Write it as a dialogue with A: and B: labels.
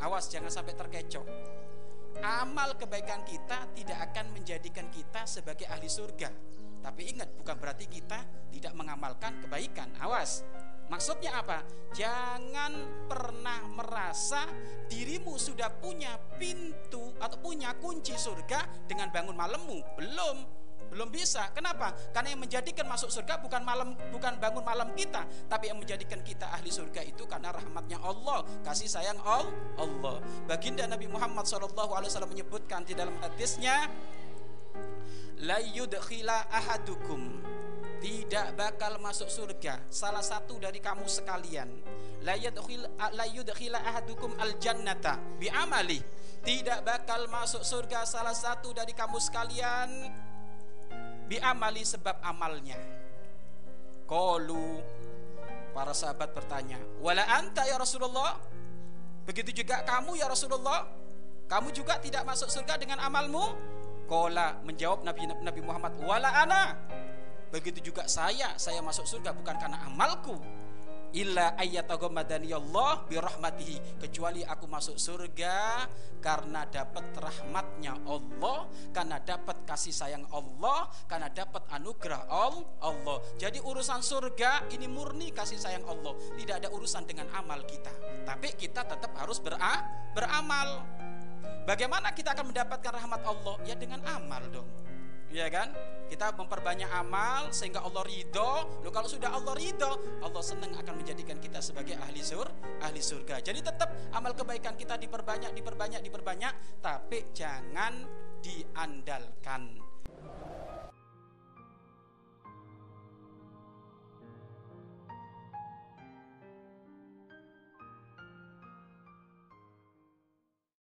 A: Awas jangan sampai terkecoh. Amal kebaikan kita tidak akan menjadikan kita sebagai ahli surga. Tapi ingat, bukan berarti kita tidak mengamalkan kebaikan. Awas. Maksudnya apa? Jangan pernah merasa dirimu sudah punya pintu atau punya kunci surga dengan bangun malammu. Belum. Belum bisa. Kenapa? Karena yang menjadikan masuk surga bukan malam bukan bangun malam kita, tapi yang menjadikan kita ahli surga itu karena rahmatnya Allah, kasih sayang Allah. Baginda Nabi Muhammad SAW menyebutkan di dalam hadisnya, la yudkhila ahadukum tidak bakal masuk surga salah satu dari kamu sekalian la yudkhil la yudkhila ahadukum al jannata bi amali tidak bakal masuk surga salah satu dari kamu sekalian bi amali sebab amalnya. Qalu para sahabat bertanya wala anta ya Rasulullah? Begitu juga kamu ya Rasulullah? Kamu juga tidak masuk surga dengan amalmu? Kola menjawab Nabi Nabi Muhammad wala ana. Begitu juga saya saya masuk surga bukan karena amalku illa Allah birahmatihi. Kecuali aku masuk surga karena dapat rahmatnya Allah karena dapat kasih sayang Allah karena dapat anugerah Allah. Jadi urusan surga ini murni kasih sayang Allah. Tidak ada urusan dengan amal kita. Tapi kita tetap harus bera beramal. Bagaimana kita akan mendapatkan rahmat Allah? Ya dengan amal dong ya kan kita memperbanyak amal sehingga Allah ridho. Loh kalau sudah Allah ridho, Allah senang akan menjadikan kita sebagai ahli sur, ahli surga. Jadi tetap amal kebaikan kita diperbanyak, diperbanyak, diperbanyak, tapi jangan diandalkan.